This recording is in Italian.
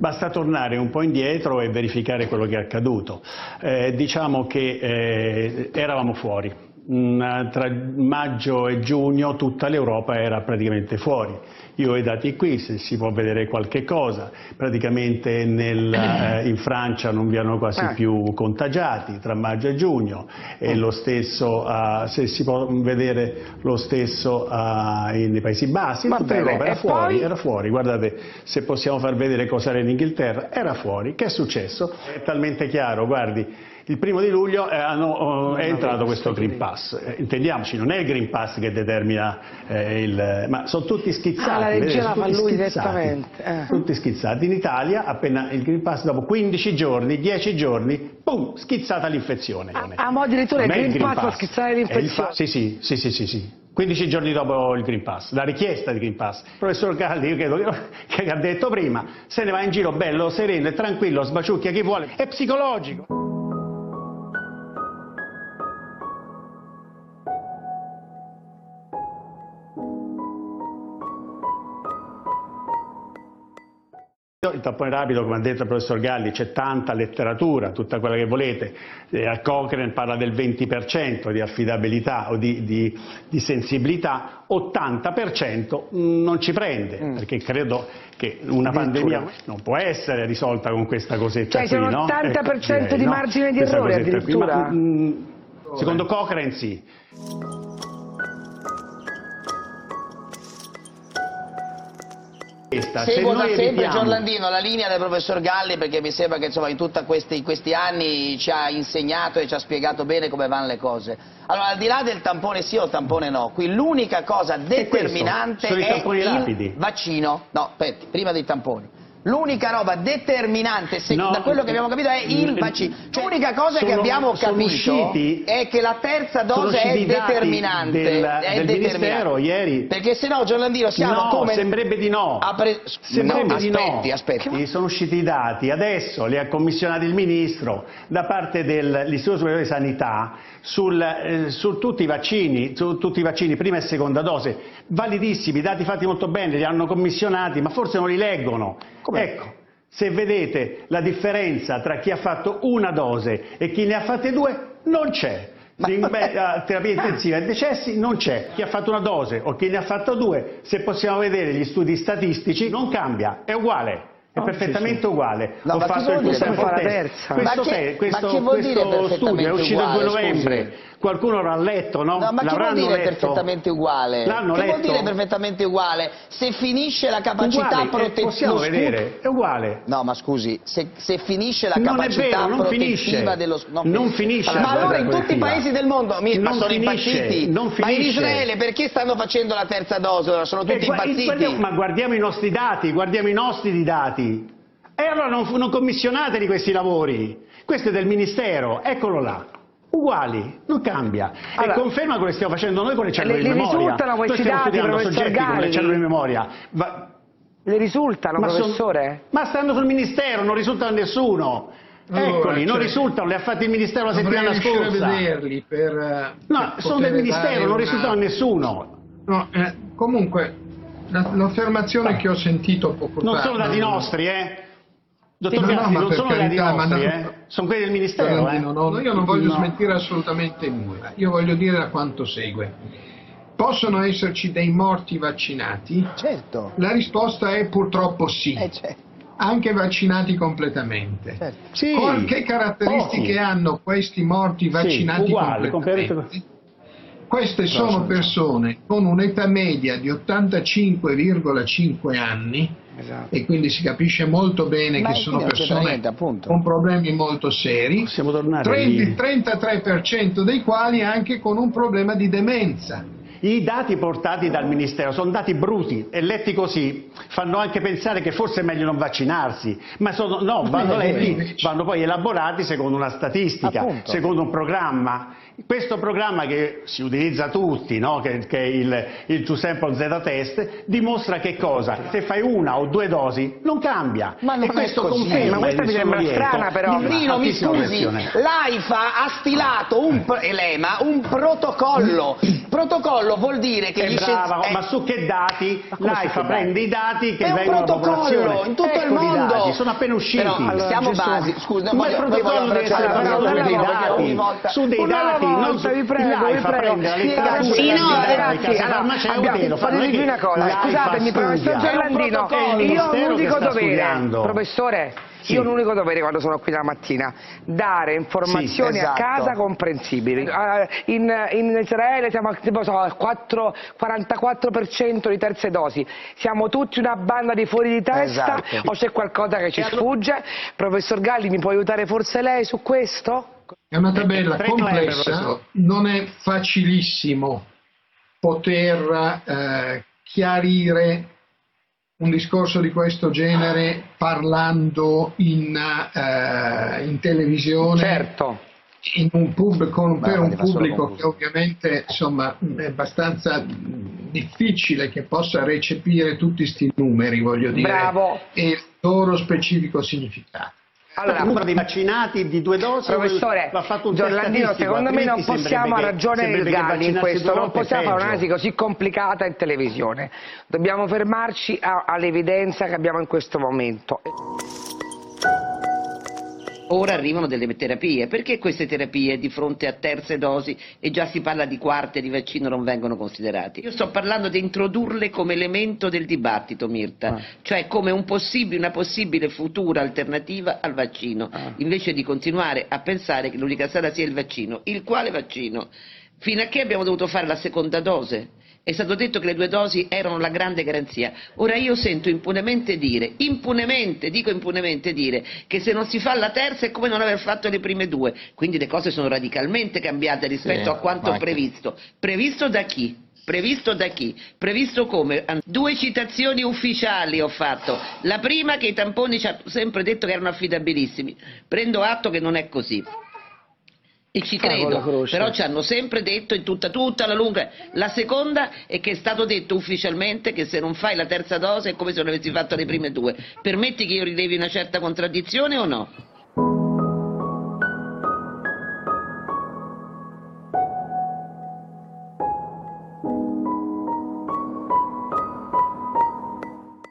Basta tornare un po' indietro e verificare quello che è accaduto. Eh, diciamo che eh, eravamo fuori. Mm, tra maggio e giugno tutta l'Europa era praticamente fuori. Io ho i dati qui, se si può vedere qualche cosa, praticamente nel, eh, in Francia non vi erano quasi ah. più contagiati tra maggio e giugno. E lo stesso, uh, se si può vedere lo stesso uh, nei Paesi Bassi, Ma tutta l'Europa era poi... era fuori, guardate se possiamo far vedere cosa era in Inghilterra, era fuori, che è successo? È talmente chiaro, guardi, il primo di luglio eh, hanno, oh, è entrato questo Green Pass. Eh, intendiamoci, non è il Green Pass che determina eh, il... ma sono tutti schizzati. Ah, la legge la fa lui direttamente. Eh. Tutti schizzati. In Italia, appena il Green Pass, dopo 15 giorni, 10 giorni, pum, schizzata l'infezione. Ah, ah, ma addirittura il Green, Green Pass, fa schizzare l'infezione? Sì, sì, sì, sì, sì, sì. 15 giorni dopo il Green Pass, la richiesta di Green Pass. Il professor Galli, io credo che ha detto prima, se ne va in giro bello, sereno e tranquillo, sbaciucchia chi vuole, è psicologico. Il tampone rapido, come ha detto il professor Galli, c'è tanta letteratura, tutta quella che volete. Eh, Cochrane parla del 20% di affidabilità o di, di, di sensibilità, 80% non ci prende, mm. perché credo che una pandemia non può essere risolta con questa cosetta cioè, qui, no? Cioè c'è un 80% ecco, di margine no? di errore addirittura? Ma, mh, secondo Cochrane sì. Seguo da sempre evitiamo... Giorlandino la linea del professor Galli perché mi sembra che insomma, in tutti questi, questi, anni ci ha insegnato e ci ha spiegato bene come vanno le cose. Allora al di là del tampone sì o tampone no, qui l'unica cosa determinante è, è il rapidi. vaccino. No, aspetti, prima dei tamponi. L'unica roba determinante, se, no, da quello che abbiamo capito, è il vaccino. Cioè, l'unica cosa sono, che abbiamo capito usciti, è che la terza dose è determinante. Del, è del determinante. ieri. Perché se no, Giorlandino, siamo no, come... sembrerebbe di no. Apre... Sembrerebbe no, di aspetti, no. aspetti. Sono usciti i dati, adesso li ha commissionati il Ministro, da parte dell'Istituto Superiore di Sanità, sul, eh, su tutti i vaccini, su tutti i vaccini, prima e seconda dose, validissimi, dati fatti molto bene, li hanno commissionati, ma forse non li leggono. Ecco, se vedete la differenza tra chi ha fatto una dose e chi ne ha fatte due, non c'è. In terapia intensiva e decessi non c'è. Chi ha fatto una dose o chi ne ha fatto due, se possiamo vedere gli studi statistici, non cambia, è uguale. È oh, perfettamente uguale. No, Ho fatto il questo, questo, questo, questo studio è uscito il 2 novembre. Scusi. Qualcuno l'ha letto, no? No, ma che vuol dire letto? perfettamente uguale? L'hanno che letto? vuol dire perfettamente uguale? Se finisce la capacità protettiva... Possiamo vedere, è uguale. No, ma scusi, se, se finisce la non capacità vero, protettiva dello... Non, non finisce. Ma allora in tutti i paesi del mondo, mi, ma sono finisce, impazziti. Non ma in Israele perché stanno facendo la terza dose? Sono tutti eh, impazziti. Ma guardiamo i nostri dati, guardiamo i nostri dati. E allora non, non commissionateli questi lavori. Questo è del Ministero, eccolo là uguali, non cambia. Allora, e conferma quello che stiamo facendo noi con le cellule le, di memoria. Le risultano questi dati, professor Galli? con le cellule di memoria. Va... Le risultano, ma professore? Son... ma stanno sul Ministero, non risultano a nessuno. Allora, Eccoli, cioè, non risultano, li ha fatti il Ministero la settimana scorsa. a vederli per... Eh, no, per sono del Ministero, non risultano a nessuno. No, eh, comunque, l'affermazione che ho sentito poco fa... Non sono dati nostri, eh? Dottor Gatti, no, non sono carità, nostri, no, eh? sono quelli del Ministero. Eh? No, no, io non voglio smentire assolutamente nulla, io voglio dire da quanto segue. Possono esserci dei morti vaccinati? Certo. La risposta è purtroppo sì. Eh, certo. Anche vaccinati completamente. Certo. Sì, che caratteristiche pochi. hanno questi morti vaccinati sì, uguali, completamente? Queste sono persone con un'età media di 85,5 anni esatto. e quindi si capisce molto bene Ma che sono persone con problemi molto seri, 30, 33% dei quali anche con un problema di demenza. I dati portati dal Ministero sono dati bruti e letti così fanno anche pensare che forse è meglio non vaccinarsi, ma sono, no, vanno letti, vanno poi elaborati secondo una statistica, Appunto. secondo un programma. Questo programma che si utilizza tutti, no? che, che, è il, il Two Sample Z-Test, dimostra che cosa? Se fai una o due dosi non cambia. Ma non e questo conferma ma questa mi sembra strana però. Nino, mi scusi, l'AIFA ha stilato un, Elema, un protocollo. protocollo vuol dire che è gli brava, eh, ma su che dati? L'AIFA prende i dati che vengono dalla popolazione. in tutto ecco il mondo. Dati, sono appena usciti. Però, allora, siamo basi, scusa, ma il protocollo deve essere basato su dei dati, su dei dati, non su vi prego, vi prego. Sì, no, ragazzi, allora, fatemi una cosa, scusatemi, professor Gerlandino, io ho un unico dovere, professore, sì. Io ho un unico dovere quando sono qui la mattina, dare informazioni sì, esatto. a casa comprensibili. In, in, Israele siamo so, al 4, 44% di terze dosi, siamo tutti una banda di fuori di testa esatto. o c'è qualcosa che ci sfugge? Professor Galli mi può aiutare forse lei su questo? È una tabella complessa, non è facilissimo poter eh, chiarire un discorso di questo genere parlando in, uh, in televisione. Certo. Un pub, con, per un pubblico che ovviamente insomma, è abbastanza difficile che possa recepire tutti questi numeri, voglio dire, Bravo. e il loro specifico significato. Allora, il numero di vaccinati di due dosi professore Giorlandino secondo me non possiamo ha ragione il Galli in questo non possiamo fare un'analisi così complicata in televisione. Dobbiamo fermarci all'evidenza che abbiamo in questo momento ora arrivano delle terapie. Perché queste terapie di fronte a terze dosi e già si parla di quarte di vaccino non vengono considerate? Io sto parlando di introdurle come elemento del dibattito, Mirta, ah. cioè come un possibile, una possibile futura alternativa al vaccino, ah. invece di continuare a pensare che l'unica strada sia il vaccino. Il quale vaccino? Fino a che abbiamo dovuto fare la seconda dose? È stato detto che le due dosi erano la grande garanzia. Ora io sento impunemente dire, impunemente, dico impunemente dire, che se non si fa la terza è come non aver fatto le prime due. Quindi le cose sono radicalmente cambiate rispetto sì, a quanto previsto. Previsto da chi? Previsto da chi? Previsto come? Due citazioni ufficiali ho fatto. La prima che i tamponi ci hanno sempre detto che erano affidabilissimi. Prendo atto che non è così. E ci credo, però ci hanno sempre detto in tutta, tutta la lunga. La seconda è che è stato detto ufficialmente che se non fai la terza dose è come se non avessi fatto le prime due. Permetti che io rilevi una certa contraddizione o no?